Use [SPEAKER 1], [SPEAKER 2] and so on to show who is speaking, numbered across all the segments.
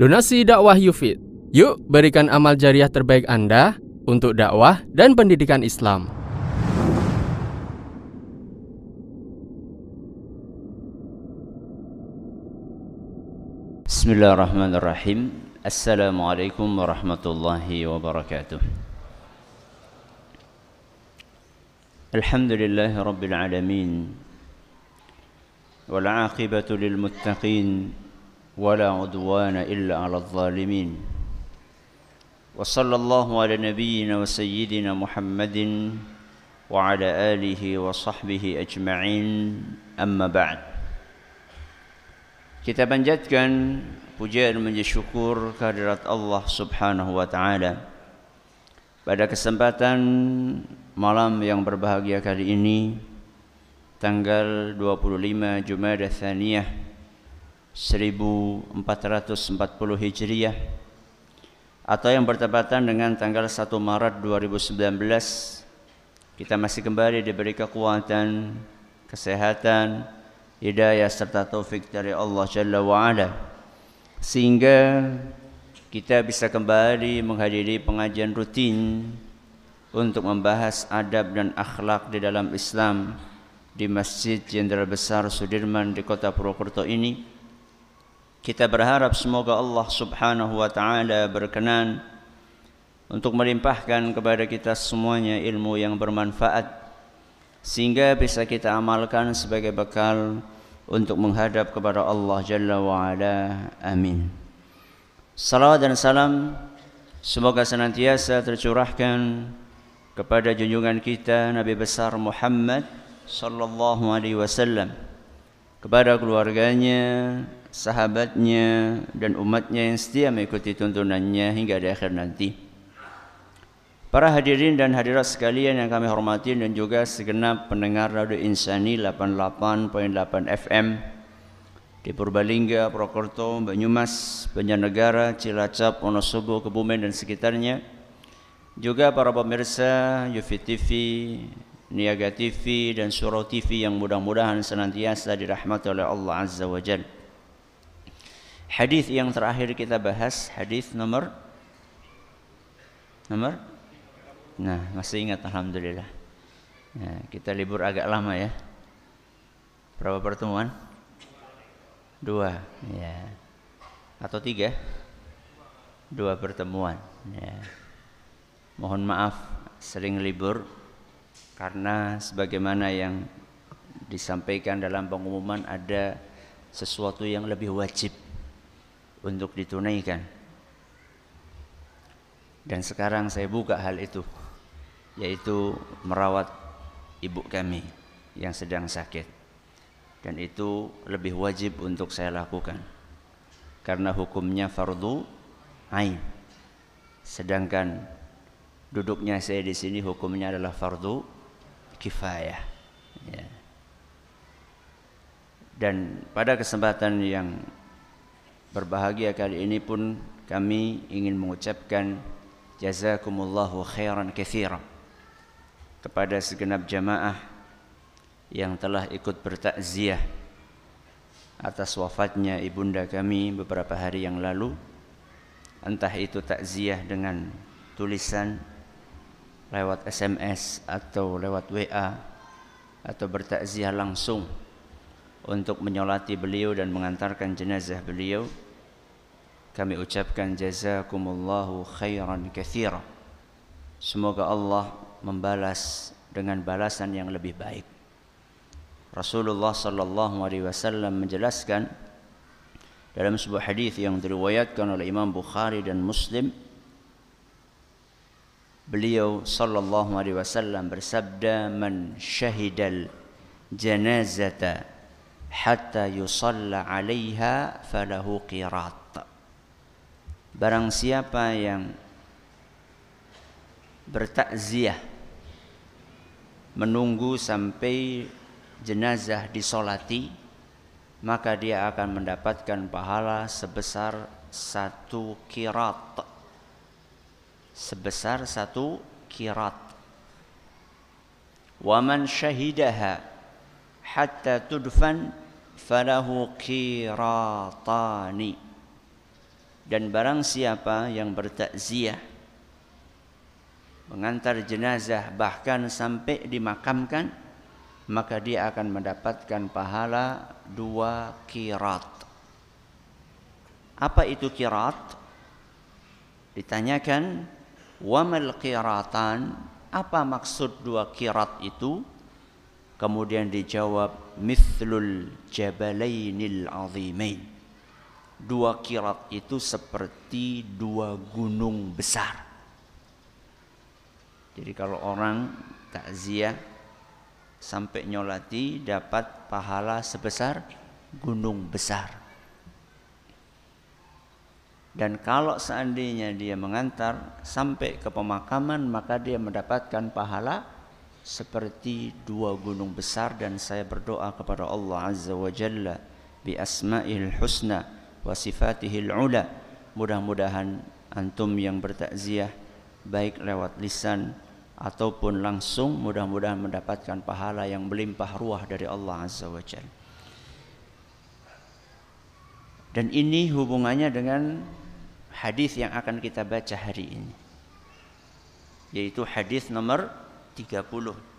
[SPEAKER 1] Donasi dakwah Yufid. Yuk berikan amal jariah terbaik Anda untuk dakwah dan pendidikan Islam.
[SPEAKER 2] Bismillahirrahmanirrahim. Assalamualaikum warahmatullahi wabarakatuh. Alhamdulillahi rabbil alamin. Wal 'aqibatu lil muttaqin. ولا عدوان إلا على الظالمين وصلى الله على نبينا وسيدنا محمد وعلى آله وصحبه أجمعين أما بعد Kita panjatkan pujian menjadi syukur kehadirat Allah Subhanahu wa taala. Pada kesempatan malam yang berbahagia kali ini tanggal 25 Jumada Thaniyah 1440 Hijriah atau yang bertepatan dengan tanggal 1 Maret 2019 kita masih kembali diberi kekuatan, kesehatan, hidayah serta taufik dari Allah Jalla wa Ala sehingga kita bisa kembali menghadiri pengajian rutin untuk membahas adab dan akhlak di dalam Islam di Masjid Jenderal Besar Sudirman di Kota Purwokerto ini. Kita berharap semoga Allah Subhanahu wa taala berkenan untuk melimpahkan kepada kita semuanya ilmu yang bermanfaat sehingga bisa kita amalkan sebagai bekal untuk menghadap kepada Allah Jalla wa ala. Amin. Salawat dan salam semoga senantiasa tercurahkan kepada junjungan kita Nabi besar Muhammad sallallahu alaihi wasallam kepada keluarganya, sahabatnya dan umatnya yang setia mengikuti tuntunannya hingga di akhir nanti. Para hadirin dan hadirat sekalian yang kami hormati dan juga segenap pendengar Radio Insani 88.8 FM di Purbalingga, Purwokerto, Banyumas, Banjarnegara, Cilacap, Wonosobo, Kebumen dan sekitarnya. Juga para pemirsa Yufi TV, Niaga TV dan Surau TV yang mudah-mudahan senantiasa dirahmati oleh Allah Azza wa Jal. Hadis yang terakhir kita bahas, hadis nomor nomor Nah, masih ingat alhamdulillah. Nah, kita libur agak lama ya. Berapa pertemuan? Dua, ya. Atau tiga? Dua pertemuan, ya. Mohon maaf sering libur karena sebagaimana yang disampaikan dalam pengumuman ada sesuatu yang lebih wajib untuk ditunaikan. Dan sekarang saya buka hal itu yaitu merawat ibu kami yang sedang sakit. Dan itu lebih wajib untuk saya lakukan. Karena hukumnya fardu ain. Sedangkan duduknya saya di sini hukumnya adalah fardu kifayah ya. dan pada kesempatan yang berbahagia kali ini pun kami ingin mengucapkan jazakumullahu khairan katsira kepada segenap jamaah yang telah ikut bertakziah atas wafatnya ibunda kami beberapa hari yang lalu. Entah itu takziah dengan tulisan lewat SMS atau lewat WA atau bertakziah langsung untuk menyolati beliau dan mengantarkan jenazah beliau kami ucapkan jazakumullahu khairan katsira semoga Allah membalas dengan balasan yang lebih baik. Rasulullah sallallahu alaihi wasallam menjelaskan dalam sebuah hadis yang diriwayatkan oleh Imam Bukhari dan Muslim Beliau sallallahu alaihi wasallam bersabda man syahidal janazata hatta yusalla 'alaiha falahu qirat. Barang siapa yang bertakziah menunggu sampai jenazah disolati maka dia akan mendapatkan pahala sebesar satu kirat sebesar satu kirat. Waman syahidaha hatta tudfan falahu kiratani. dan barang siapa yang bertakziah mengantar jenazah bahkan sampai dimakamkan maka dia akan mendapatkan pahala dua kirat. Apa itu kirat? Ditanyakan, wamal kiratan? Apa maksud dua kirat itu? Kemudian dijawab, mithlul jabalainil azimain. Dua kirat itu seperti dua gunung besar. Jadi kalau orang takziah sampai nyolati dapat pahala sebesar gunung besar. Dan kalau seandainya dia mengantar sampai ke pemakaman maka dia mendapatkan pahala seperti dua gunung besar dan saya berdoa kepada Allah Azza wa Jalla bi asma'il husna wa sifatihil ula mudah-mudahan antum yang bertakziah baik lewat lisan ataupun langsung mudah-mudahan mendapatkan pahala yang melimpah ruah dari Allah Azza wa Jal. Dan ini hubungannya dengan hadis yang akan kita baca hari ini. Yaitu hadis nomor 30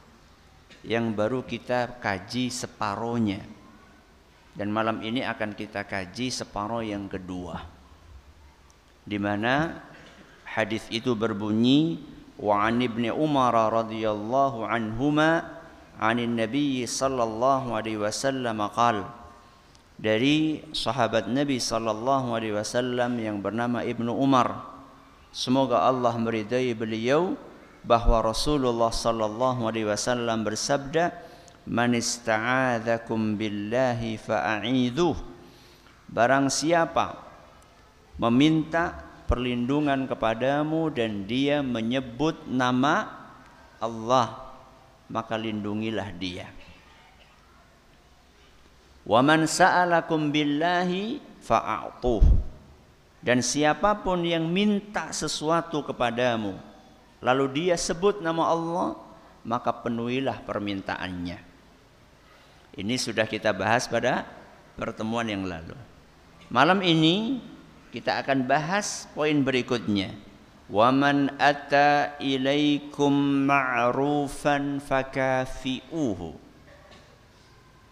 [SPEAKER 2] yang baru kita kaji separohnya. Dan malam ini akan kita kaji separoh yang kedua. Di mana hadis itu berbunyi wa an ibni Umar radhiyallahu anhuma an Nabi sallallahu alaihi wasallam qal dari sahabat Nabi sallallahu alaihi wasallam yang bernama Ibnu Umar. Semoga Allah meridai beliau bahwa Rasulullah sallallahu alaihi wasallam bersabda man ista'adzakum billahi fa'idhu barang siapa meminta perlindungan kepadamu dan dia menyebut nama Allah maka lindungilah dia. Wa man sa'alakum billahi fa'atuh. Dan siapa pun yang minta sesuatu kepadamu lalu dia sebut nama Allah maka penuhilah permintaannya ini sudah kita bahas pada pertemuan yang lalu malam ini kita akan bahas poin berikutnya. Waman ata ilaikum ma'rufan fakafi'uhu.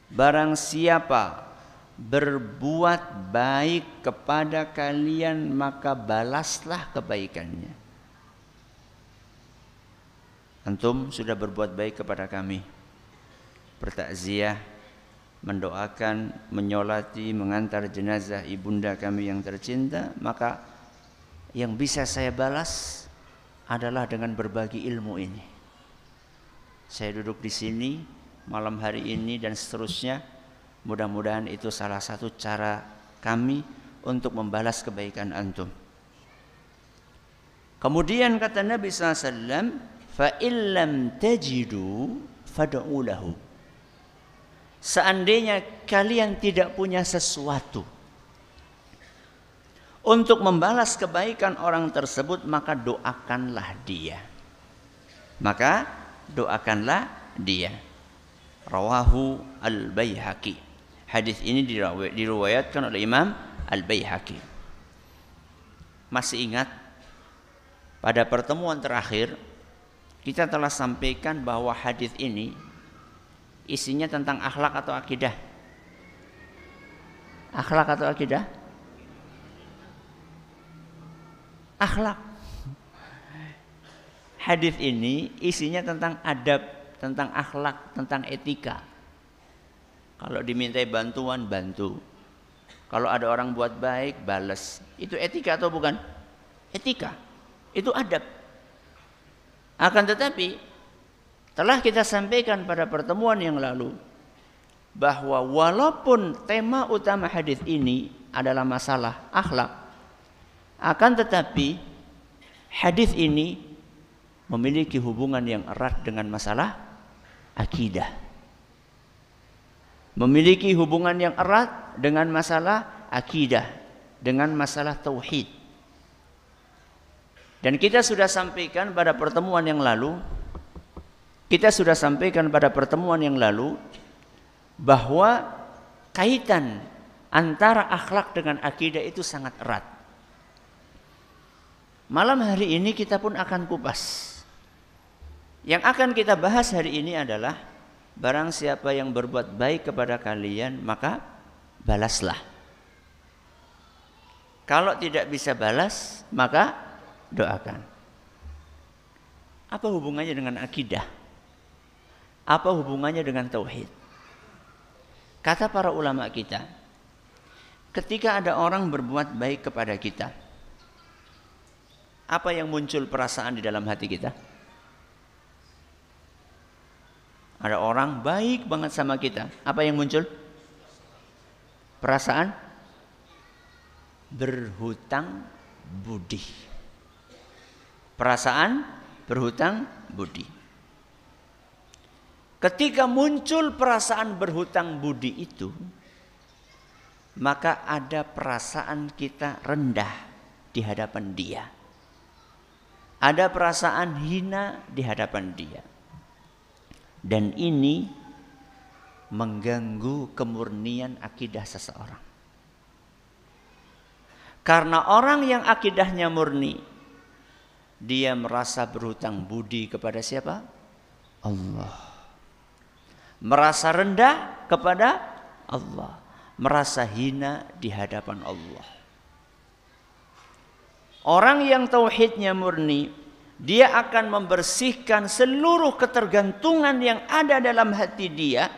[SPEAKER 2] Barang siapa berbuat baik kepada kalian maka balaslah kebaikannya. Antum sudah berbuat baik kepada kami. Bertakziah mendoakan, menyolati, mengantar jenazah ibunda kami yang tercinta, maka yang bisa saya balas adalah dengan berbagi ilmu ini. Saya duduk di sini malam hari ini dan seterusnya. Mudah-mudahan itu salah satu cara kami untuk membalas kebaikan antum. Kemudian kata Nabi SAW, fa illam tajidu fad'u lahu. Seandainya kalian tidak punya sesuatu untuk membalas kebaikan orang tersebut maka doakanlah dia. Maka doakanlah dia. Rawahu al baihaqi hadis ini diriwayatkan oleh Imam al baihaqi masih ingat pada pertemuan terakhir kita telah sampaikan bahwa hadis ini isinya tentang akhlak atau akidah? Akhlak atau akidah? Akhlak. Hadis ini isinya tentang adab, tentang akhlak, tentang etika. Kalau dimintai bantuan, bantu. Kalau ada orang buat baik, balas. Itu etika atau bukan? Etika. Itu adab. Akan tetapi telah kita sampaikan pada pertemuan yang lalu bahwa walaupun tema utama hadis ini adalah masalah akhlak akan tetapi hadis ini memiliki hubungan yang erat dengan masalah akidah. Memiliki hubungan yang erat dengan masalah akidah dengan masalah tauhid dan kita sudah sampaikan pada pertemuan yang lalu kita sudah sampaikan pada pertemuan yang lalu bahwa kaitan antara akhlak dengan akidah itu sangat erat. Malam hari ini kita pun akan kupas. Yang akan kita bahas hari ini adalah barang siapa yang berbuat baik kepada kalian maka balaslah. Kalau tidak bisa balas maka doakan. Apa hubungannya dengan akidah? Apa hubungannya dengan tauhid? Kata para ulama kita, ketika ada orang berbuat baik kepada kita, apa yang muncul perasaan di dalam hati kita? Ada orang baik banget sama kita. Apa yang muncul? Perasaan berhutang budi. Perasaan berhutang budi. Ketika muncul perasaan berhutang budi itu, maka ada perasaan kita rendah di hadapan Dia. Ada perasaan hina di hadapan Dia. Dan ini mengganggu kemurnian akidah seseorang. Karena orang yang akidahnya murni, dia merasa berhutang budi kepada siapa? Allah. Merasa rendah kepada Allah. Merasa hina di hadapan Allah. Orang yang tauhidnya murni, dia akan membersihkan seluruh ketergantungan yang ada dalam hati dia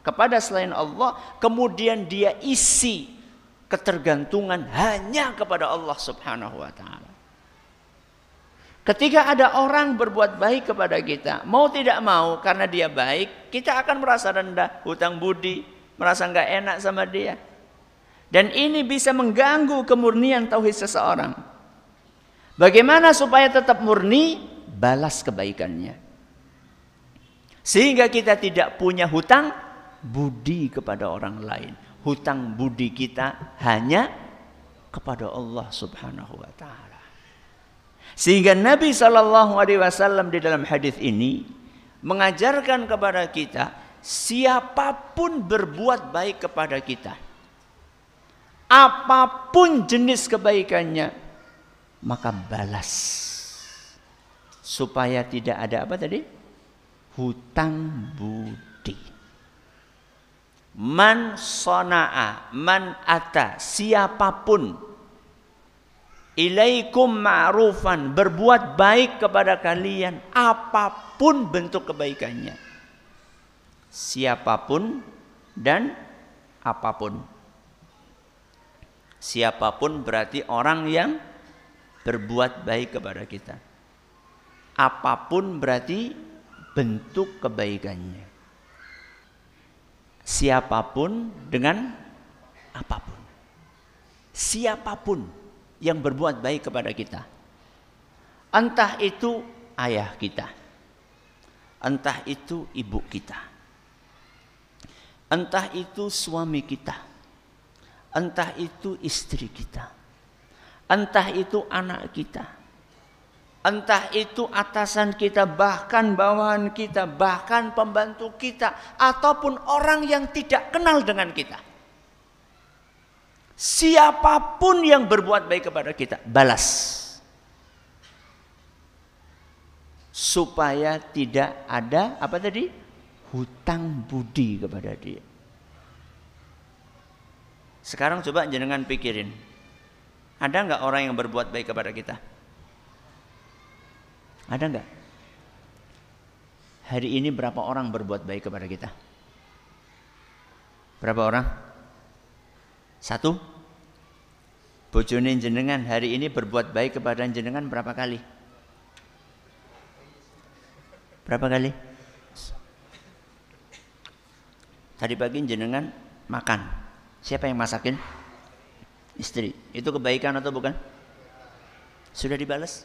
[SPEAKER 2] kepada selain Allah, kemudian dia isi ketergantungan hanya kepada Allah Subhanahu wa taala. Ketika ada orang berbuat baik kepada kita, mau tidak mau karena dia baik, kita akan merasa rendah, hutang budi, merasa nggak enak sama dia. Dan ini bisa mengganggu kemurnian tauhid seseorang. Bagaimana supaya tetap murni? Balas kebaikannya. Sehingga kita tidak punya hutang budi kepada orang lain. Hutang budi kita hanya kepada Allah Subhanahu wa taala. Sehingga Nabi Shallallahu alaihi wasallam di dalam hadis ini mengajarkan kepada kita siapa pun berbuat baik kepada kita apa pun jenis kebaikannya maka balas. Supaya tidak ada apa tadi? Hutang budi. Man sonaa man ata siapa pun ilaikum ma'rufan berbuat baik kepada kalian apa pun bentuk kebaikannya siapa pun dan apa pun siapa pun berarti orang yang berbuat baik kepada kita. Apa pun berarti bentuk kebaikannya. Siapa pun dengan apa pun. Siapa pun yang berbuat baik kepada kita. Entah itu ayah kita. Entah itu ibu kita. Entah itu suami kita. Entah itu istri kita Entah itu anak kita. Entah itu atasan kita, bahkan bawahan kita, bahkan pembantu kita, ataupun orang yang tidak kenal dengan kita. Siapa pun yang berbuat baik kepada kita, balas. Supaya tidak ada apa tadi? Hutang budi kepada dia. Sekarang coba jenengan pikirin. Ada nggak orang yang berbuat baik kepada kita? Ada nggak? Hari ini berapa orang berbuat baik kepada kita? Berapa orang? Satu? Bojone jenengan hari ini berbuat baik kepada jenengan berapa kali? Berapa kali? Tadi pagi jenengan makan. Siapa yang masakin? istri. Itu kebaikan atau bukan? Sudah dibalas?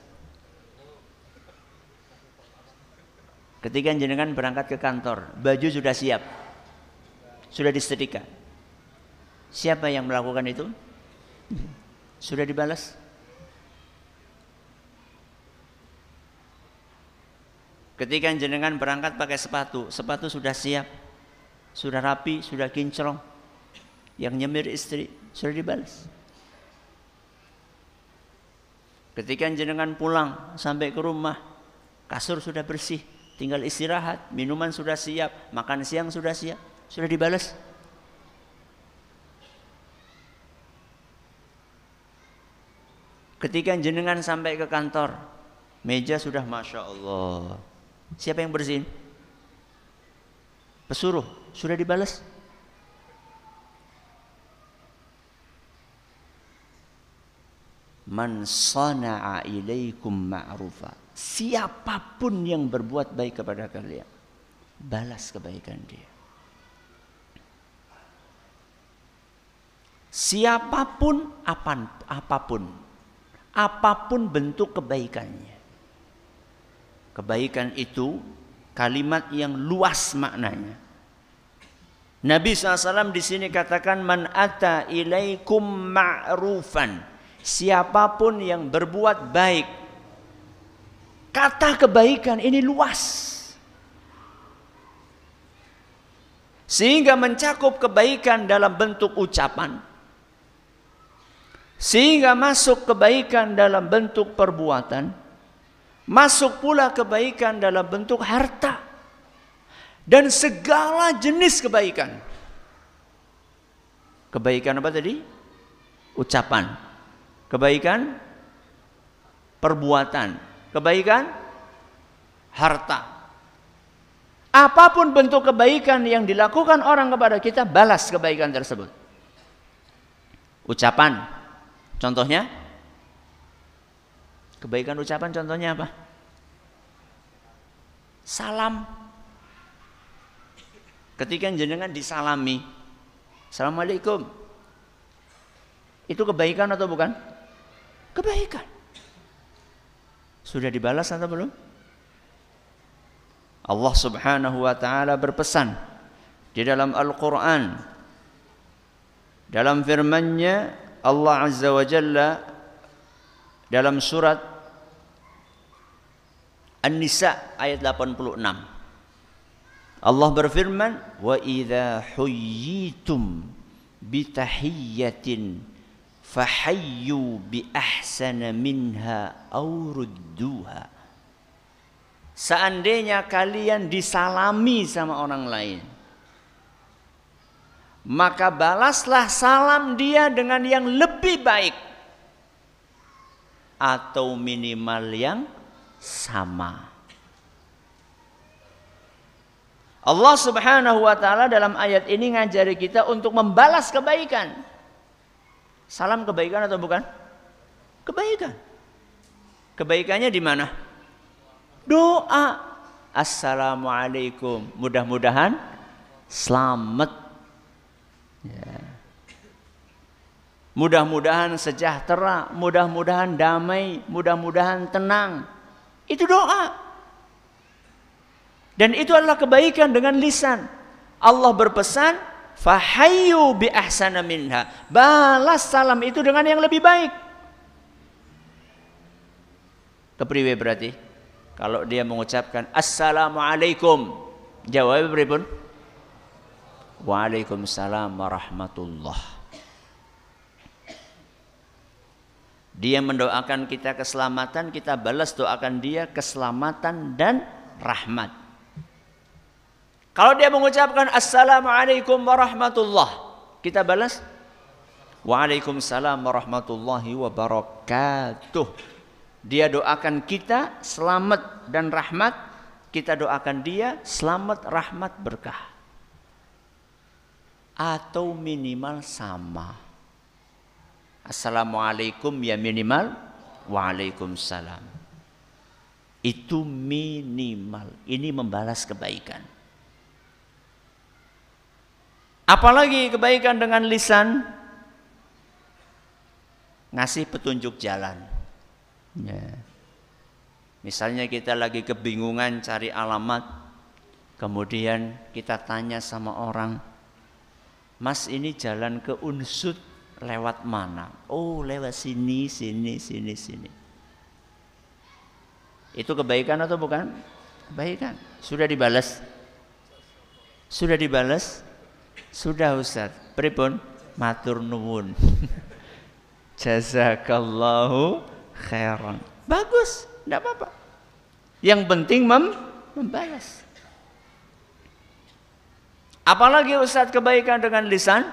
[SPEAKER 2] Ketika jenengan berangkat ke kantor, baju sudah siap. Sudah disetrika. Siapa yang melakukan itu? Sudah dibalas? Ketika jenengan berangkat pakai sepatu, sepatu sudah siap, sudah rapi, sudah kinclong. Yang nyemir istri sudah dibalas. Ketika jenengan pulang sampai ke rumah, kasur sudah bersih, tinggal istirahat, minuman sudah siap, makan siang sudah siap, sudah dibalas. Ketika jenengan sampai ke kantor, meja sudah masya Allah. Siapa yang bersihin? Pesuruh sudah dibalas. Man sana'a ilaikum ma'rufa. Siapa pun yang berbuat baik kepada kalian, balas kebaikan dia. Siapa pun apa pun, apa pun, apa pun bentuk kebaikannya. Kebaikan itu kalimat yang luas maknanya. Nabi SAW di sini katakan man ata ilaikum ma'rufan siapa pun yang berbuat baik. Kata kebaikan ini luas. Sehingga mencakup kebaikan dalam bentuk ucapan. Sehingga masuk kebaikan dalam bentuk perbuatan. Masuk pula kebaikan dalam bentuk harta. Dan segala jenis kebaikan. Kebaikan apa tadi? Ucapan kebaikan perbuatan, kebaikan harta. Apa pun bentuk kebaikan yang dilakukan orang kepada kita, balas kebaikan tersebut. Ucapan, contohnya, kebaikan ucapan contohnya apa? Salam. Ketika jenengan disalami, Assalamualaikum. Itu kebaikan atau bukan? Kebaikan. Sudah dibalas atau belum? Allah Subhanahu wa taala berpesan di dalam Al-Qur'an dalam firman-Nya Allah Azza wa Jalla dalam surat An-Nisa ayat 86 Allah berfirman wa idza huyyitum bitahiyyatin fahayyu bi ahsana minha aurudduha seandainya kalian disalami sama orang lain maka balaslah salam dia dengan yang lebih baik atau minimal yang sama. Allah Subhanahu wa taala dalam ayat ini ngajari kita untuk membalas kebaikan. Salam kebaikan atau bukan? Kebaikan. Kebaikannya di mana? Doa. Assalamualaikum. Mudah-mudahan selamat. Ya. Mudah-mudahan sejahtera, mudah-mudahan damai, mudah-mudahan tenang. Itu doa. Dan itu adalah kebaikan dengan lisan. Allah berpesan, Fahayyu bi ahsana minha. Balas salam itu dengan yang lebih baik. Kepriwe berarti? Kalau dia mengucapkan Assalamualaikum. Jawab beripun? Waalaikumsalam warahmatullah. Dia mendoakan kita keselamatan, kita balas doakan dia keselamatan dan rahmat. Kalau dia mengucapkan Assalamualaikum warahmatullah, kita balas Waalaikumsalam warahmatullahi wabarakatuh. Dia doakan kita selamat dan rahmat, kita doakan dia selamat rahmat berkah. Atau minimal sama. Assalamualaikum ya minimal Waalaikumsalam. Itu minimal. Ini membalas kebaikan. Apalagi kebaikan dengan lisan ngasih petunjuk jalan. Ya. Misalnya kita lagi kebingungan cari alamat, kemudian kita tanya sama orang, Mas ini jalan ke Unsut lewat mana? Oh lewat sini, sini, sini, sini. Itu kebaikan atau bukan? Kebaikan. Sudah dibalas? Sudah dibalas? Sudah Ustaz. Pripun? Matur nuwun. Jazakallahu khairan. Bagus, tidak apa-apa. Yang penting mem membalas. Apalagi Ustadz kebaikan dengan lisan.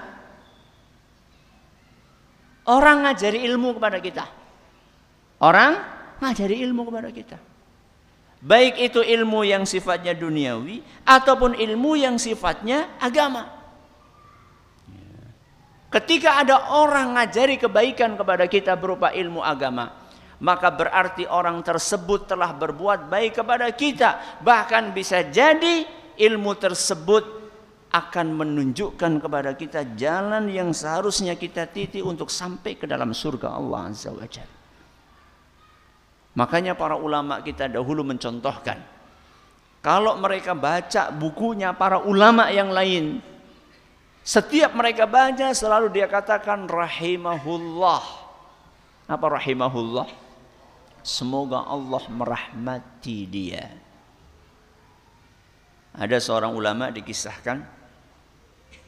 [SPEAKER 2] Orang ngajari ilmu kepada kita. Orang ngajari ilmu kepada kita. Baik itu ilmu yang sifatnya duniawi ataupun ilmu yang sifatnya agama. Ketika ada orang ngajari kebaikan kepada kita berupa ilmu agama, maka berarti orang tersebut telah berbuat baik kepada kita. Bahkan bisa jadi ilmu tersebut akan menunjukkan kepada kita jalan yang seharusnya kita titi untuk sampai ke dalam surga Allah Azza wa Jalla. Makanya para ulama kita dahulu mencontohkan kalau mereka baca bukunya para ulama yang lain setiap mereka baca selalu dia katakan rahimahullah. Apa rahimahullah? Semoga Allah merahmati dia. Ada seorang ulama dikisahkan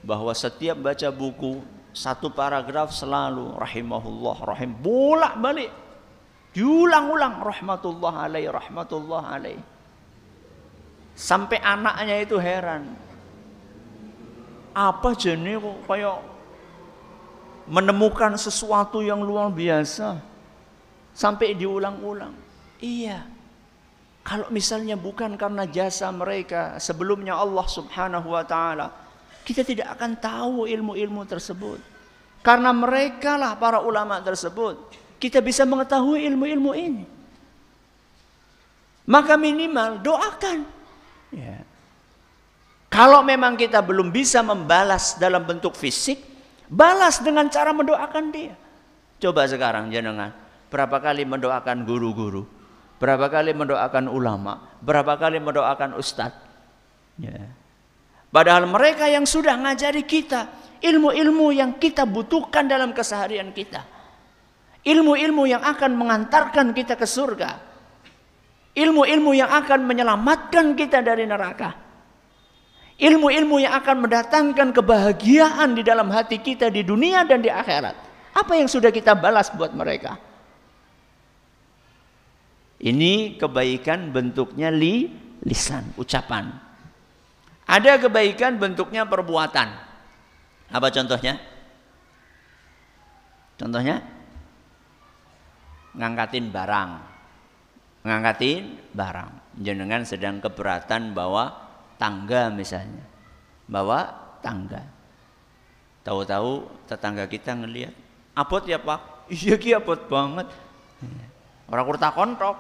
[SPEAKER 2] bahwa setiap baca buku satu paragraf selalu rahimahullah rahim. Bolak balik diulang-ulang rahmatullah alaih rahmatullah alaih. Sampai anaknya itu heran. Apa jenis kok kayak menemukan sesuatu yang luar biasa? Sampai diulang-ulang. Iya. Kalau misalnya bukan karena jasa mereka sebelumnya Allah subhanahu wa ta'ala kita tidak akan tahu ilmu-ilmu tersebut. Karena mereka lah para ulama tersebut. Kita bisa mengetahui ilmu-ilmu ini. Maka minimal doakan. Ya. Kalau memang kita belum bisa membalas dalam bentuk fisik, balas dengan cara mendoakan dia. Coba sekarang jenengan, berapa kali mendoakan guru-guru, berapa kali mendoakan ulama, berapa kali mendoakan ustadz. Ya. Padahal mereka yang sudah ngajari kita ilmu-ilmu yang kita butuhkan dalam keseharian kita. Ilmu-ilmu yang akan mengantarkan kita ke surga. Ilmu-ilmu yang akan menyelamatkan kita dari neraka. Ilmu-ilmu yang akan mendatangkan kebahagiaan di dalam hati kita di dunia dan di akhirat. Apa yang sudah kita balas buat mereka? Ini kebaikan bentuknya li, lisan, ucapan. Ada kebaikan bentuknya perbuatan. Apa contohnya? Contohnya? Ngangkatin barang. Ngangkatin barang. Jenengan sedang keberatan bawa tangga misalnya. Bawa tangga. Tahu-tahu tetangga kita ngelihat. Apot ya pak? Iya ki apot banget. Orang kurta kontok.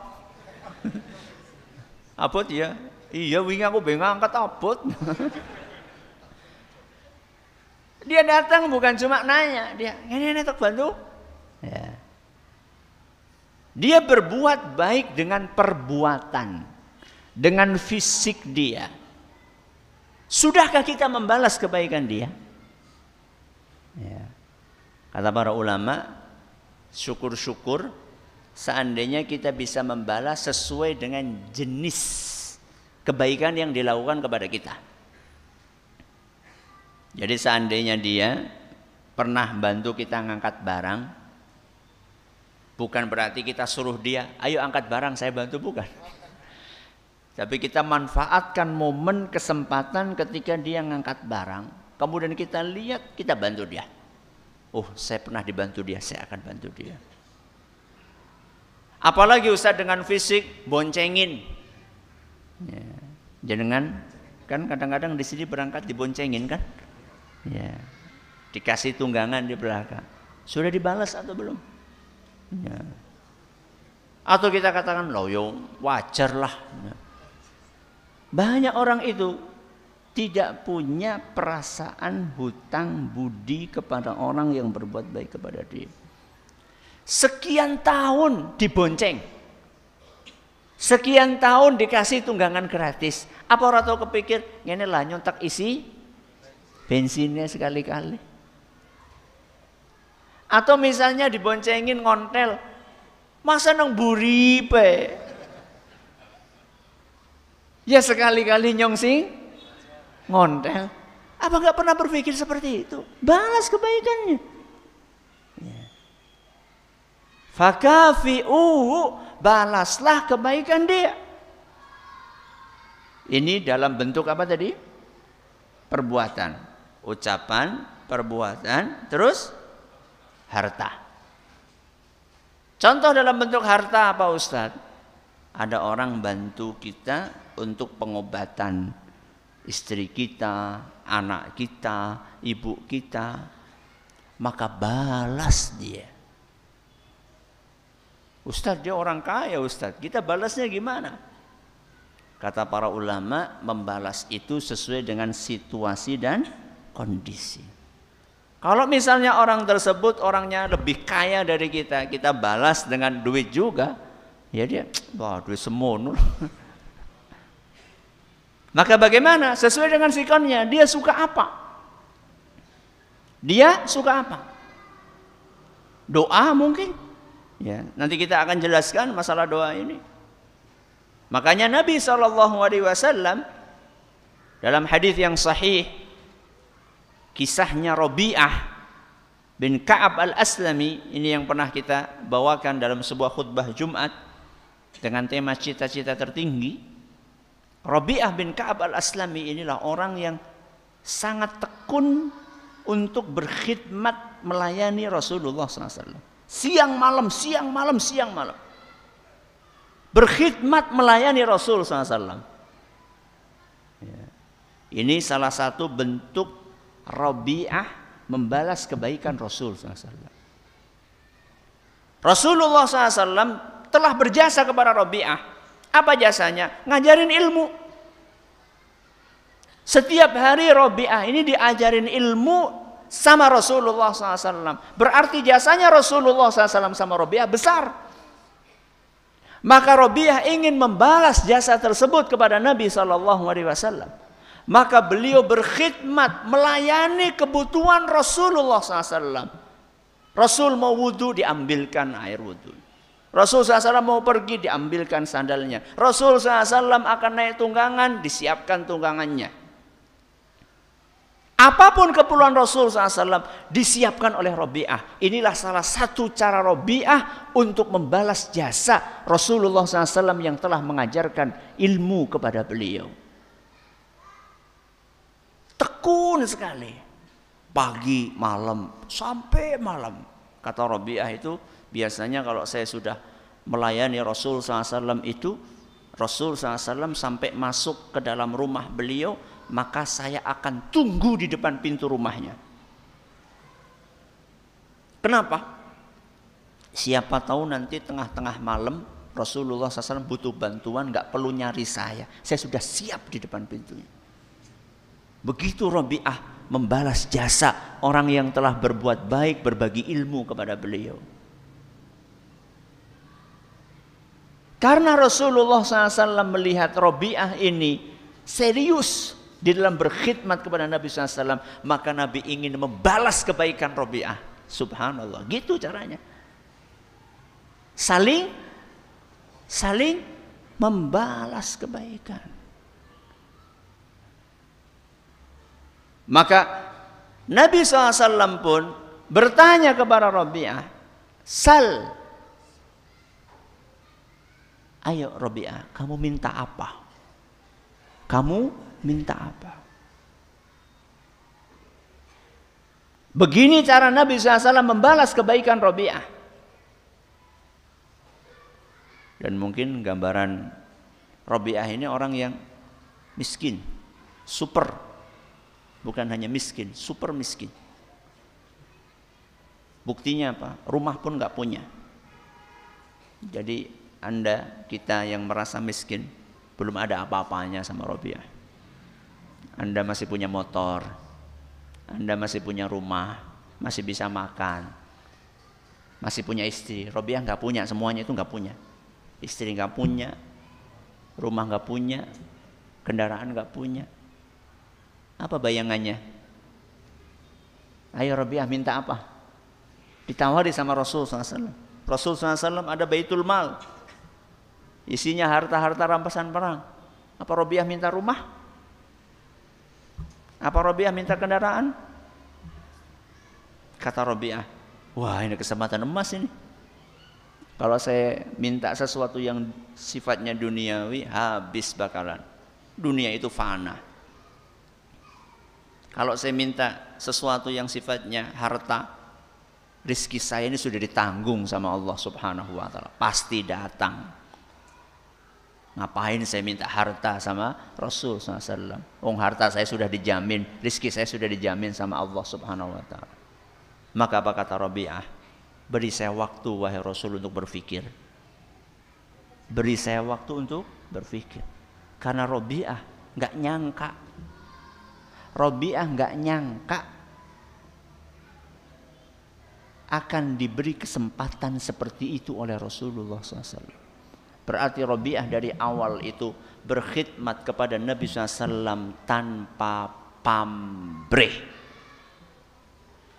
[SPEAKER 2] apot ya? Iya, wingi aku bingung angkat abot. dia datang bukan cuma nanya, dia ini ini tak bantu. Ya. Dia berbuat baik dengan perbuatan, dengan fisik dia. Sudahkah kita membalas kebaikan dia? Ya. Kata para ulama, syukur-syukur seandainya kita bisa membalas sesuai dengan jenis kebaikan yang dilakukan kepada kita. Jadi seandainya dia pernah bantu kita ngangkat barang, bukan berarti kita suruh dia, ayo angkat barang saya bantu, bukan. Tapi kita manfaatkan momen kesempatan ketika dia ngangkat barang, kemudian kita lihat, kita bantu dia. Oh, saya pernah dibantu dia, saya akan bantu dia. Apalagi Ustaz dengan fisik, boncengin. Ya. Jenengan kan kadang-kadang di sini berangkat diboncengin kan? Ya. Dikasih tunggangan di belakang. Sudah dibalas atau belum? Ya. Atau kita katakan loh yo wajar lah. Ya. Banyak orang itu tidak punya perasaan hutang budi kepada orang yang berbuat baik kepada dia. Sekian tahun dibonceng. Sekian tahun dikasih tunggangan gratis. Apa orang tahu kepikir, ini lah nyontak isi bensinnya sekali-kali. Atau misalnya diboncengin ngontel, masa nang buripe? Ya sekali-kali nyongsing ngontel. Apa nggak pernah berpikir seperti itu? Balas kebaikannya. Ya. Balaslah kebaikan dia. Ini dalam bentuk apa tadi? Perbuatan, ucapan, perbuatan, terus harta. Contoh dalam bentuk harta apa Ustadz? Ada orang bantu kita untuk pengobatan istri kita, anak kita, ibu kita, maka balas dia. Ustadz dia orang kaya Ustadz, kita balasnya gimana? Kata para ulama, membalas itu sesuai dengan situasi dan kondisi. Kalau misalnya orang tersebut orangnya lebih kaya dari kita, kita balas dengan duit juga, ya dia, wah duit semono. Maka bagaimana? Sesuai dengan sikonnya, dia suka apa? Dia suka apa? Doa mungkin? Ya, nanti kita akan jelaskan masalah doa ini. Makanya Nabi Shallallahu Alaihi Wasallam dalam hadis yang sahih kisahnya Robiah bin Kaab al Aslami ini yang pernah kita bawakan dalam sebuah khutbah Jumat dengan tema cita-cita tertinggi. Robiah bin Kaab al Aslami inilah orang yang sangat tekun untuk berkhidmat melayani Rasulullah SAW. Siang malam, siang malam, siang malam berkhidmat melayani Rasul SAW. Ya. Ini salah satu bentuk Rabi'ah membalas kebaikan Rasul SAW. Rasulullah SAW telah berjasa kepada Rabi'ah. Apa jasanya? Ngajarin ilmu. Setiap hari Rabi'ah ini diajarin ilmu sama Rasulullah SAW. Berarti jasanya Rasulullah SAW sama Rabi'ah besar. Maka Robiah ingin membalas jasa tersebut kepada Nabi Shallallahu Alaihi Wasallam. Maka beliau berkhidmat melayani kebutuhan Rasulullah SAW. Rasul mau wudhu diambilkan air wudhu. Rasul SAW mau pergi diambilkan sandalnya. Rasul SAW akan naik tunggangan disiapkan tunggangannya. Apa pun keperluan Rasul SAW disiapkan oleh Robi'ah. Inilah salah satu cara Robi'ah untuk membalas jasa Rasulullah SAW yang telah mengajarkan ilmu kepada beliau. Tekun sekali. Pagi, malam, sampai malam. Kata Robi'ah itu biasanya kalau saya sudah melayani Rasul SAW itu Rasul SAW sampai masuk ke dalam rumah beliau maka saya akan tunggu di depan pintu rumahnya. Kenapa? Siapa tahu nanti tengah-tengah malam Rasulullah SAW butuh bantuan, nggak perlu nyari saya. Saya sudah siap di depan pintunya. Begitu Robi'ah membalas jasa orang yang telah berbuat baik, berbagi ilmu kepada beliau. Karena Rasulullah SAW melihat Robi'ah ini serius di dalam berkhidmat kepada Nabi SAW maka Nabi ingin membalas kebaikan Robiah. Subhanallah. Gitu caranya. Saling saling membalas kebaikan. Maka Nabi SAW pun bertanya kepada Robiah sal ayo Robiah kamu minta apa? Kamu minta apa? Begini cara Nabi SAW membalas kebaikan Robiah. Dan mungkin gambaran Robiah ini orang yang miskin, super. Bukan hanya miskin, super miskin. Buktinya apa? Rumah pun nggak punya. Jadi Anda, kita yang merasa miskin, belum ada apa-apanya sama Robiah. Anda masih punya motor, Anda masih punya rumah, masih bisa makan, masih punya istri. Robiah nggak punya, semuanya itu nggak punya. Istri nggak punya, rumah nggak punya, kendaraan nggak punya. Apa bayangannya? Ayo Robiah minta apa? Ditawari sama Rasul SAW. Rasul SAW ada baitul mal. Isinya harta-harta rampasan perang. Apa Robiah minta rumah? Apa Robiah minta kendaraan? Kata Robiah, wah ini kesempatan emas ini. Kalau saya minta sesuatu yang sifatnya duniawi, habis bakalan. Dunia itu fana. Kalau saya minta sesuatu yang sifatnya harta, rizki saya ini sudah ditanggung sama Allah Subhanahu wa taala. Pasti datang. Ngapain saya minta harta sama Rasul SAW? Oh harta saya sudah dijamin, rizki saya sudah dijamin sama Allah Subhanahu wa taala. Maka apa kata Rabi'ah? Beri saya waktu wahai Rasul untuk berpikir. Beri saya waktu untuk berpikir. Karena Robiah nggak nyangka. Robiah nggak nyangka akan diberi kesempatan seperti itu oleh Rasulullah SAW. Berarti Robiah dari awal itu berkhidmat kepada Nabi SAW tanpa pamrih.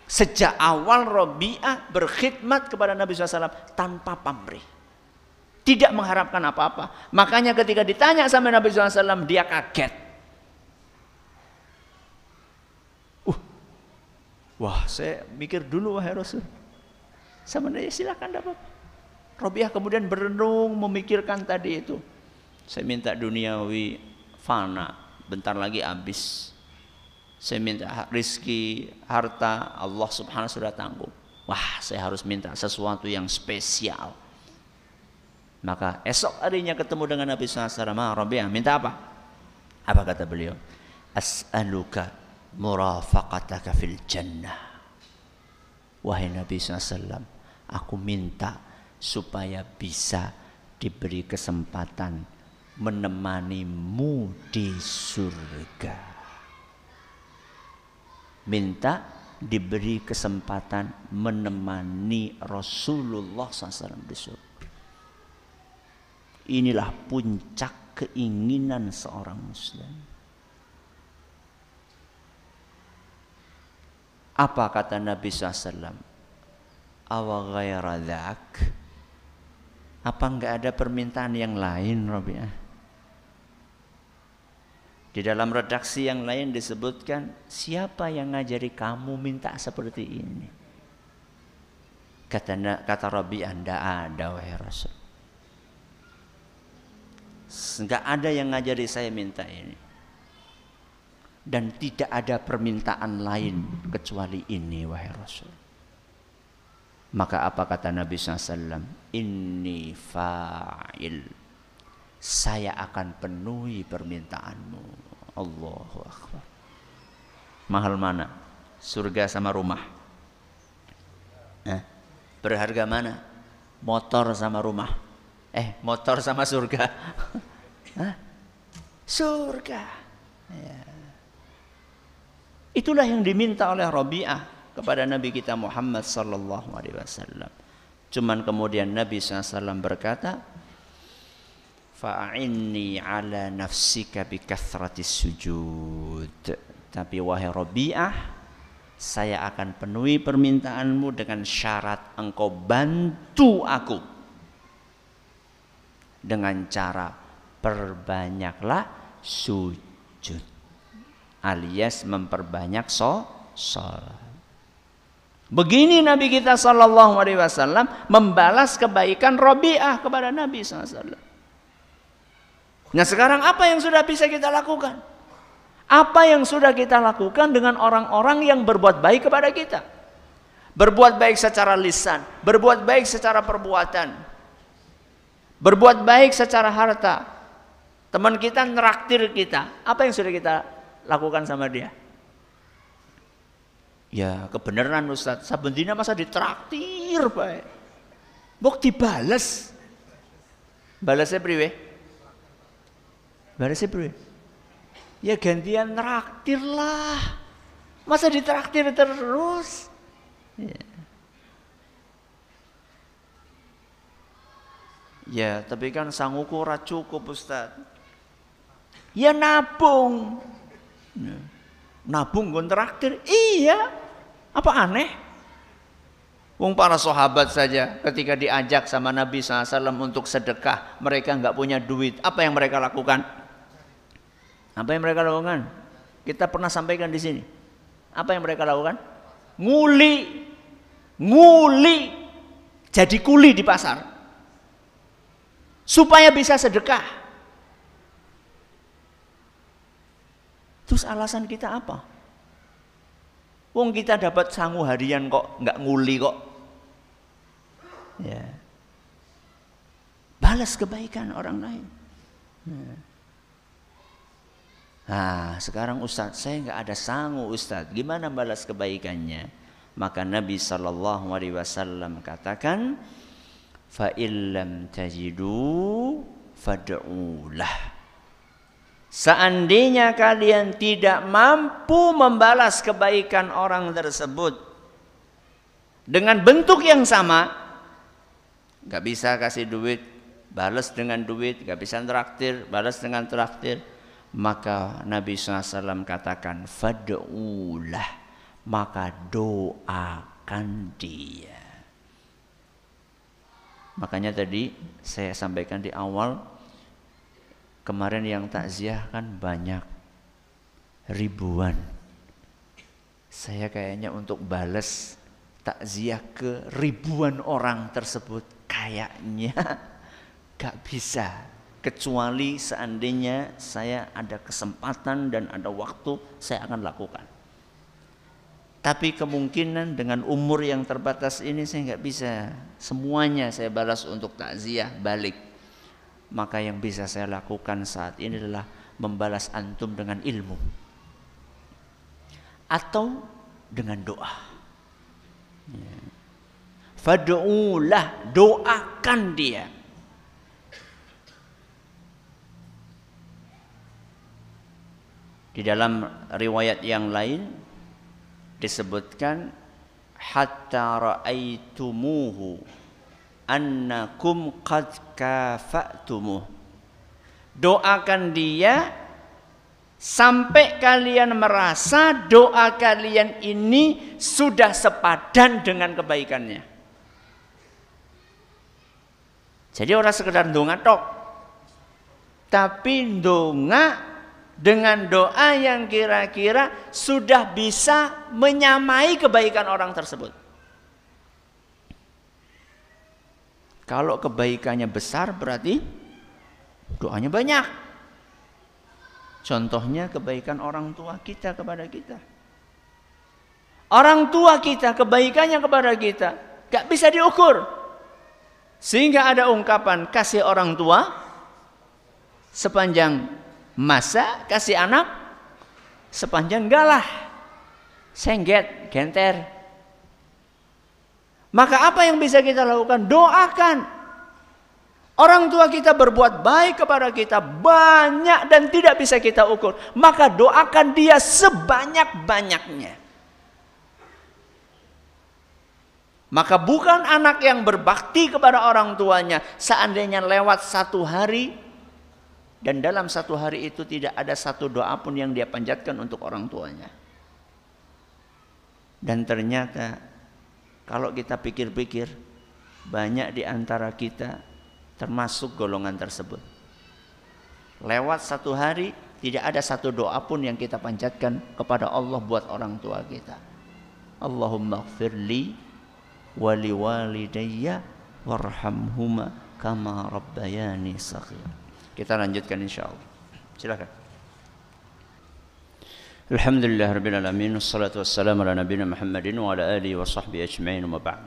[SPEAKER 2] Sejak awal Robi'ah berkhidmat kepada Nabi SAW tanpa pamrih. Tidak mengharapkan apa-apa. Makanya ketika ditanya sama Nabi SAW dia kaget. Uh, wah saya mikir dulu wahai Rasul. Sama dia silakan dapat. Robiah kemudian berenung memikirkan tadi itu. Saya minta duniawi fana, bentar lagi habis saya minta rizki, harta, Allah subhanahu sudah tanggung. Wah, saya harus minta sesuatu yang spesial. Maka esok harinya ketemu dengan Nabi SAW. Rabi'ah, minta apa? Apa kata beliau? As'aluka murafaqataka fil jannah. Wahai Nabi SAW, aku minta supaya bisa diberi kesempatan menemanimu di surga minta diberi kesempatan menemani Rasulullah SAW di surga. Inilah puncak keinginan seorang muslim. Apa kata Nabi SAW? Awa ghaira Apa enggak ada permintaan yang lain Rabi'ah? Di dalam redaksi yang lain disebutkan, siapa yang ngajari kamu minta seperti ini? Kata kata Rabbi Anda ada wahai Rasul. Enggak ada yang ngajari saya minta ini. Dan tidak ada permintaan lain kecuali ini wahai Rasul. Maka apa kata Nabi SAW? Inni fa'il. Saya akan penuhi permintaanmu. Allahu Akbar. Mahal mana? Surga sama rumah. Eh, berharga mana? Motor sama rumah. Eh, motor sama surga. Surga. Ya. Itulah yang diminta oleh Rabi'ah kepada Nabi kita Muhammad sallallahu alaihi wasallam. Cuman kemudian Nabi SAW berkata, fa'inni ala nafsika bi sujud. Tapi wahai Rabi'ah saya akan penuhi permintaanmu dengan syarat engkau bantu aku. Dengan cara perbanyaklah sujud alias memperbanyak so salat Begini Nabi kita Sallallahu Alaihi Wasallam membalas kebaikan Robiah kepada Nabi Sallallahu Nah sekarang apa yang sudah bisa kita lakukan? Apa yang sudah kita lakukan dengan orang-orang yang berbuat baik kepada kita? Berbuat baik secara lisan, berbuat baik secara perbuatan, berbuat baik secara harta. Teman kita neraktir kita, apa yang sudah kita lakukan sama dia? Ya kebenaran Ustaz, sabendina masa ditraktir Pak. Bok dibales. Balasnya priwe? Balasnya bro. Ya gantian traktir lah. Masa ditraktir terus? Ya. ya, tapi kan sanguku ora cukup Ustaz. Ya nabung. Ya. Nabung gon traktir. Iya. Apa aneh? Wong para sahabat saja ketika diajak sama Nabi SAW untuk sedekah, mereka nggak punya duit. Apa yang mereka lakukan? Apa yang mereka lakukan? Kita pernah sampaikan di sini. Apa yang mereka lakukan? Nguli. Nguli. Jadi kuli di pasar. supaya bisa sedekah. Terus alasan kita apa? Wong kita dapat sangu harian kok, nggak nguli kok. Ya. Balas kebaikan orang lain. Ya. Nah, sekarang Ustadz saya nggak ada sangu Ustadz. Gimana balas kebaikannya? Maka Nabi Shallallahu Alaihi Wasallam katakan, fa illam tajidu fad'ulah Seandainya kalian tidak mampu membalas kebaikan orang tersebut dengan bentuk yang sama, nggak bisa kasih duit, balas dengan duit, nggak bisa traktir, balas dengan traktir, maka Nabi SAW katakan, fad'ulah, maka doakan dia. Makanya tadi saya sampaikan di awal kemarin yang takziah kan banyak ribuan. Saya kayaknya untuk balas takziah ke ribuan orang tersebut kayaknya gak bisa kecuali seandainya saya ada kesempatan dan ada waktu saya akan lakukan. Tapi kemungkinan dengan umur yang terbatas ini saya nggak bisa semuanya saya balas untuk takziah balik. Maka yang bisa saya lakukan saat ini adalah membalas antum dengan ilmu atau dengan doa. Fad'ulah, doakan dia. Di dalam riwayat yang lain disebutkan hatta ra'aitumuhu annakum qad kafa'tumuh. Doakan dia sampai kalian merasa doa kalian ini sudah sepadan dengan kebaikannya. Jadi orang sekedar donga tok. Tapi donga dengan doa yang kira-kira sudah bisa menyamai kebaikan orang tersebut. Kalau kebaikannya besar berarti doanya banyak. Contohnya kebaikan orang tua kita kepada kita. Orang tua kita kebaikannya kepada kita gak bisa diukur. Sehingga ada ungkapan kasih orang tua sepanjang Masa kasih anak sepanjang galah, sengget, genter. Maka apa yang bisa kita lakukan? Doakan. Orang tua kita berbuat baik kepada kita banyak dan tidak bisa kita ukur. Maka doakan dia sebanyak-banyaknya. Maka bukan anak yang berbakti kepada orang tuanya seandainya lewat satu hari dan dalam satu hari itu tidak ada satu doa pun yang dia panjatkan untuk orang tuanya. Dan ternyata kalau kita pikir-pikir banyak di antara kita termasuk golongan tersebut. Lewat satu hari tidak ada satu doa pun yang kita panjatkan kepada Allah buat orang tua kita. Allahumma gfirli wali walidayya warhamhuma kama rabbayani. Kita lanjutkan insyaallah. Silakan. Alhamdulillah rabbil alamin wassalatu wassalamu ala nabiyina Muhammadin wa ala alihi wa sahbihi ajmain wa ba'd.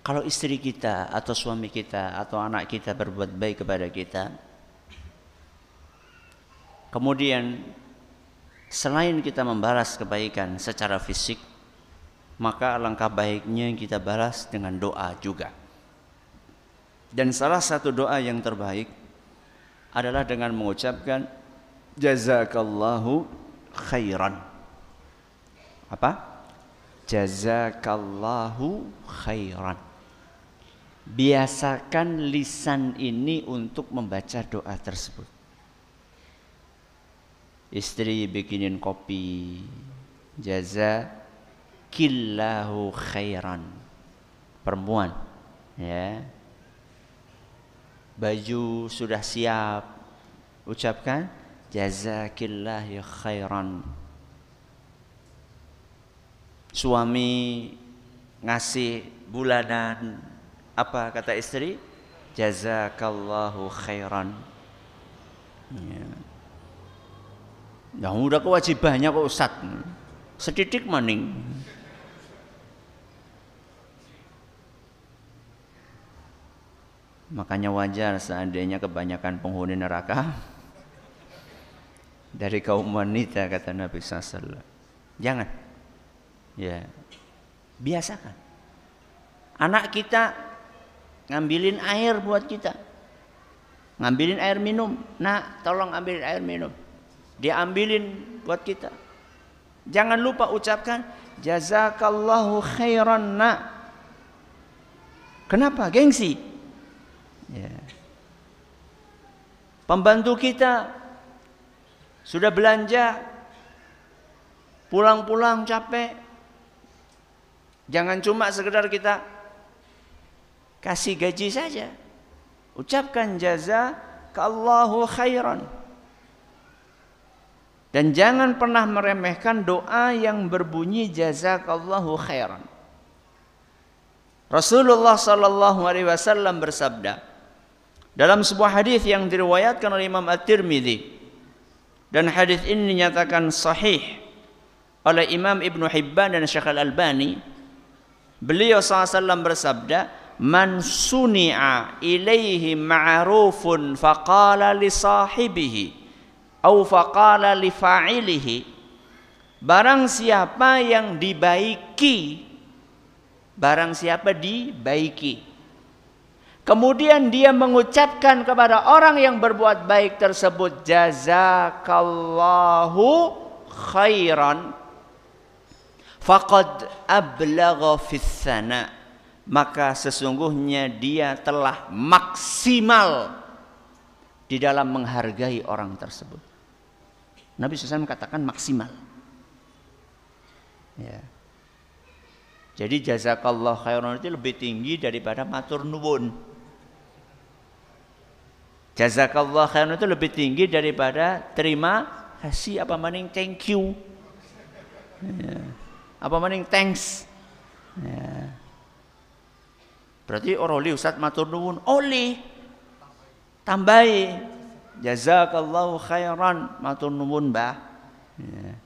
[SPEAKER 2] Kalau istri kita atau suami kita atau anak kita berbuat baik kepada kita kemudian selain kita membalas kebaikan secara fisik maka alangkah baiknya kita balas dengan doa juga. Dan salah satu doa yang terbaik adalah dengan mengucapkan jazakallahu khairan. Apa? Jazakallahu khairan. Biasakan lisan ini untuk membaca doa tersebut. Istri bikinin kopi. Jazakillahu khairan. Perempuan, ya baju sudah siap ucapkan jazakillah ya khairan suami ngasih bulanan apa kata istri jazakallahu khairan. Ya. Nah, udah kewajibannya kok Ustaz. Setitik maning. Makanya wajar seandainya kebanyakan penghuni neraka dari kaum wanita kata Nabi SAW. Jangan. Ya. Biasakan. Anak kita ngambilin air buat kita. Ngambilin air minum. Nak, tolong ambilin air minum. Dia ambilin buat kita. Jangan lupa ucapkan jazakallahu khairan nak. Kenapa? Gengsi. Ya. Pembantu kita sudah belanja, pulang-pulang capek. Jangan cuma sekedar kita kasih gaji saja. Ucapkan jaza Allahu khairan. Dan jangan pernah meremehkan doa yang berbunyi jazakallahu khairan. Rasulullah sallallahu alaihi wasallam bersabda, dalam sebuah hadis yang diriwayatkan oleh Imam At-Tirmidzi dan hadis ini dinyatakan sahih oleh Imam Ibnu Hibban dan Syekh Al-Albani. Beliau SAW bersabda man suni'a ilaihi ma'rufun faqala li sahibihi au faqala li fa'ilihi. Barang siapa yang dibaiki barang siapa dibaiki Kemudian dia mengucapkan kepada orang yang berbuat baik tersebut jazakallahu khairan faqad ablagha fis maka sesungguhnya dia telah maksimal di dalam menghargai orang tersebut. Nabi SAW katakan maksimal. Ya. Jadi jazakallah khairan itu lebih tinggi daripada matur nuwun. Jazakallah khairan itu lebih tinggi daripada terima kasih apa maning thank you. Ya. Apa maning thanks. Ya. Berarti oroli Ustaz matur nuwun oli tambahi jazakallahu khairan matur nuwun Mbah. Ya.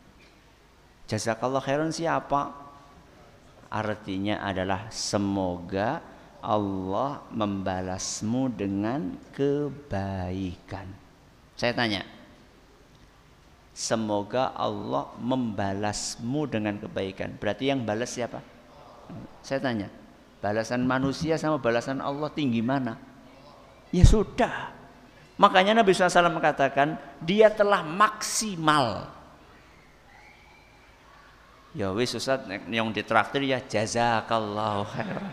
[SPEAKER 2] Jazakallah khairan siapa? Artinya adalah semoga Allah membalasmu dengan kebaikan. Saya tanya, semoga Allah membalasmu dengan kebaikan. Berarti yang balas siapa? Saya tanya, balasan manusia sama balasan Allah tinggi mana? Ya sudah. Makanya Nabi SAW mengatakan, dia telah maksimal. Ya wis Ustaz, yang ditraktir ya jazakallahu khairan.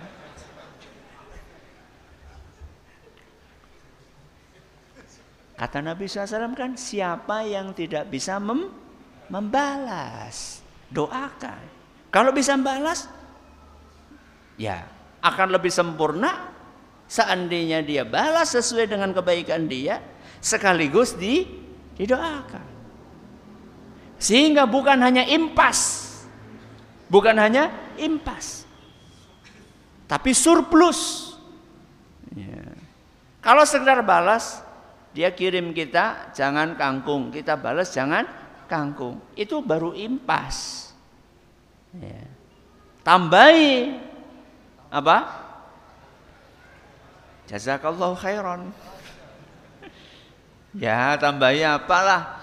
[SPEAKER 2] Kata Nabi SAW kan siapa yang tidak bisa mem membalas doakan. Kalau bisa membalas ya akan lebih sempurna seandainya dia balas sesuai dengan kebaikan dia sekaligus di didoakan. Sehingga bukan hanya impas. Bukan hanya impas. Tapi surplus. Ya. Kalau sekedar balas dia kirim kita jangan kangkung, kita balas jangan kangkung. Itu baru impas. Ya. Tambahi apa? Jazakallahu khairan. Ya, tambahi apalah?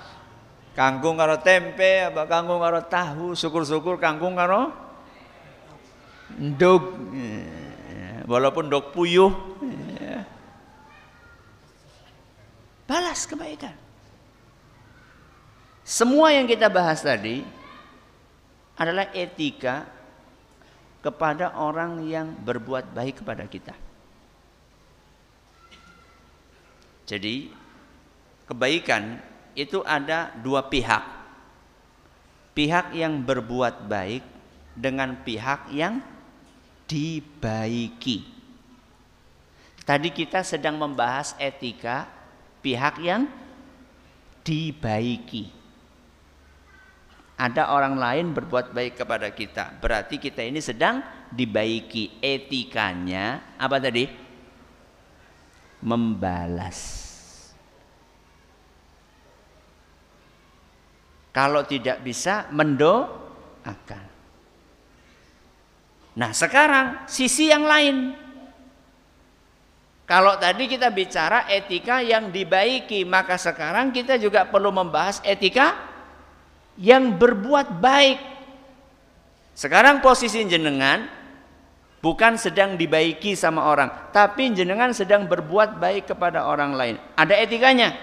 [SPEAKER 2] Kangkung karo tempe, apa kangkung karo tahu, syukur-syukur kangkung karo nduk. Ya. Walaupun nduk puyuh, Balas kebaikan. Semua yang kita bahas tadi adalah etika kepada orang yang berbuat baik kepada kita. Jadi kebaikan itu ada dua pihak. Pihak yang berbuat baik dengan pihak yang dibaiki. Tadi kita sedang membahas etika pihak yang dibaiki. Ada orang lain berbuat baik kepada kita, berarti kita ini sedang dibaiki. Etikanya apa tadi? membalas. Kalau tidak bisa mendoakan. Nah, sekarang sisi yang lain. Kalau tadi kita bicara etika yang dibaiki, maka sekarang kita juga perlu membahas etika yang berbuat baik. Sekarang posisi jenengan bukan sedang dibaiki sama orang, tapi jenengan sedang berbuat baik kepada orang lain. Ada etikanya.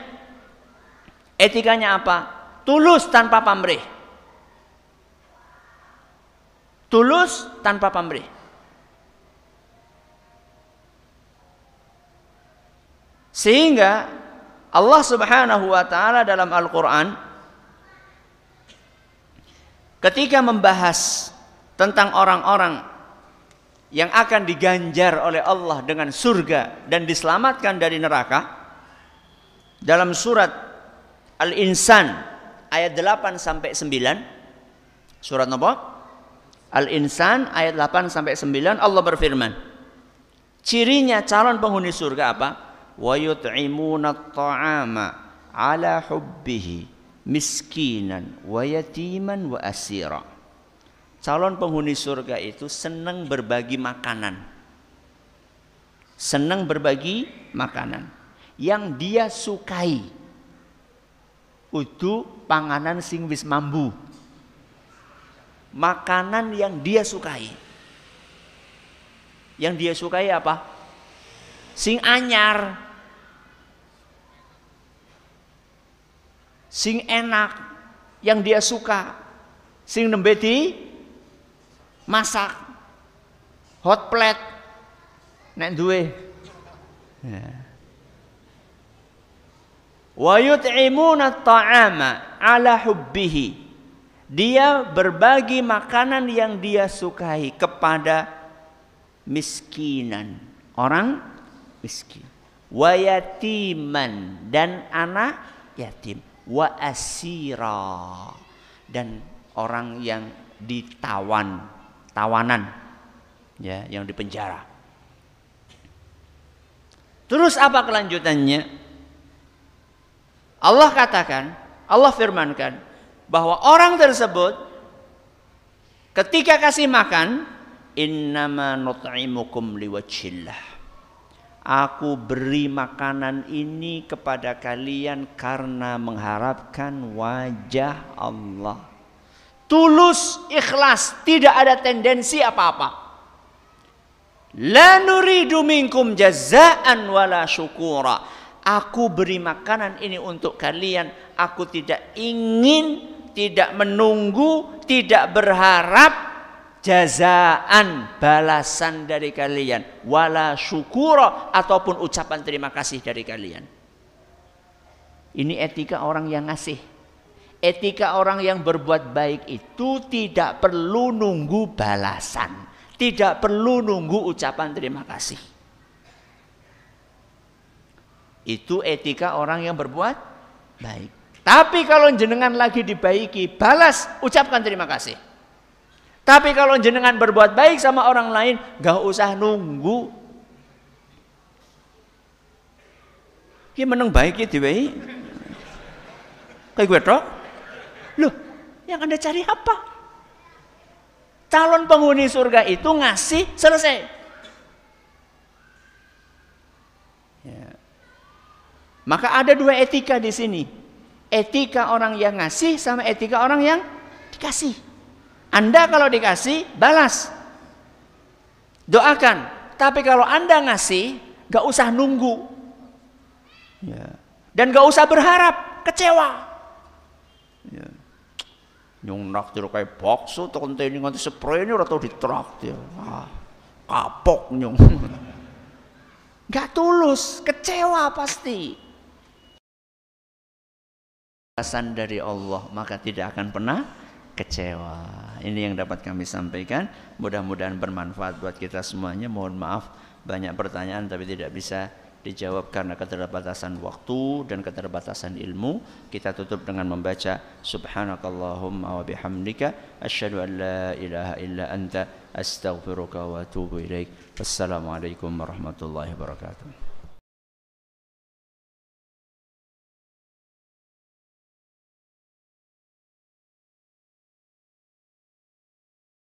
[SPEAKER 2] Etikanya apa? Tulus tanpa pamrih. Tulus tanpa pamrih. Sehingga Allah Subhanahu wa taala dalam Al-Qur'an ketika membahas tentang orang-orang yang akan diganjar oleh Allah dengan surga dan diselamatkan dari neraka dalam surat Al-Insan ayat 8 sampai 9. Surat apa? Al-Insan ayat 8 sampai 9 Allah berfirman. Cirinya calon penghuni surga apa? Wa yut'imuna ta'ama ala hubbihi miskinan wa yatiman wa asira. Calon penghuni surga itu senang berbagi makanan. Senang berbagi makanan yang dia sukai. Itu panganan sing wis mambu. Makanan yang dia sukai. Yang dia sukai apa? Sing anyar. Sing enak yang dia suka. Sing nembe di masak. Hot plate. Nek duwe. Ya. Wa yut'imuna ta'ama ala hubbihi. Dia berbagi makanan yang dia sukai kepada miskinan, orang miskin. Wa yatiman dan anak yatim. Wa asira dan orang yang ditawan, tawanan ya, yang dipenjara. Terus apa kelanjutannya? Allah katakan, Allah firmankan bahwa orang tersebut ketika kasih makan innama nut'imukum liwajhillah. Aku beri makanan ini kepada kalian karena mengharapkan wajah Allah. Tulus, ikhlas, tidak ada tendensi apa-apa. La nuridu minkum jazaan wala syukura Aku beri makanan ini untuk kalian. Aku tidak ingin, tidak menunggu, tidak berharap jazaan balasan dari kalian. Wala syukura ataupun ucapan terima kasih dari kalian. Ini etika orang yang ngasih. Etika orang yang berbuat baik itu tidak perlu nunggu balasan. Tidak perlu nunggu ucapan terima kasih. Itu etika orang yang berbuat baik. Tapi kalau jenengan lagi dibaiki, balas, ucapkan terima kasih. Tapi kalau jenengan berbuat baik sama orang lain, gak usah nunggu. Ki meneng baik ya baik. Kayak gue toh. Loh, yang Anda cari apa? Calon penghuni surga itu ngasih selesai. Maka ada dua etika di sini. Etika orang yang ngasih sama etika orang yang dikasih. Anda kalau dikasih, balas. Doakan. Tapi kalau Anda ngasih, gak usah nunggu. Ya. Dan gak usah berharap, kecewa. Ya. Nyung naktir kayak bakso, tuh ini nganti spray ini udah tau ditraktir. Ah, kapok nyung. Gak tulus, kecewa pasti balasan dari Allah maka tidak akan pernah kecewa. Ini yang dapat kami sampaikan. Mudah-mudahan bermanfaat buat kita semuanya. Mohon maaf banyak pertanyaan tapi tidak bisa dijawab karena keterbatasan waktu dan keterbatasan ilmu. Kita tutup dengan membaca subhanakallahumma wa bihamdika asyhadu an la ilaha illa anta astaghfiruka wa atubu ilaik. Wassalamualaikum warahmatullahi wabarakatuh.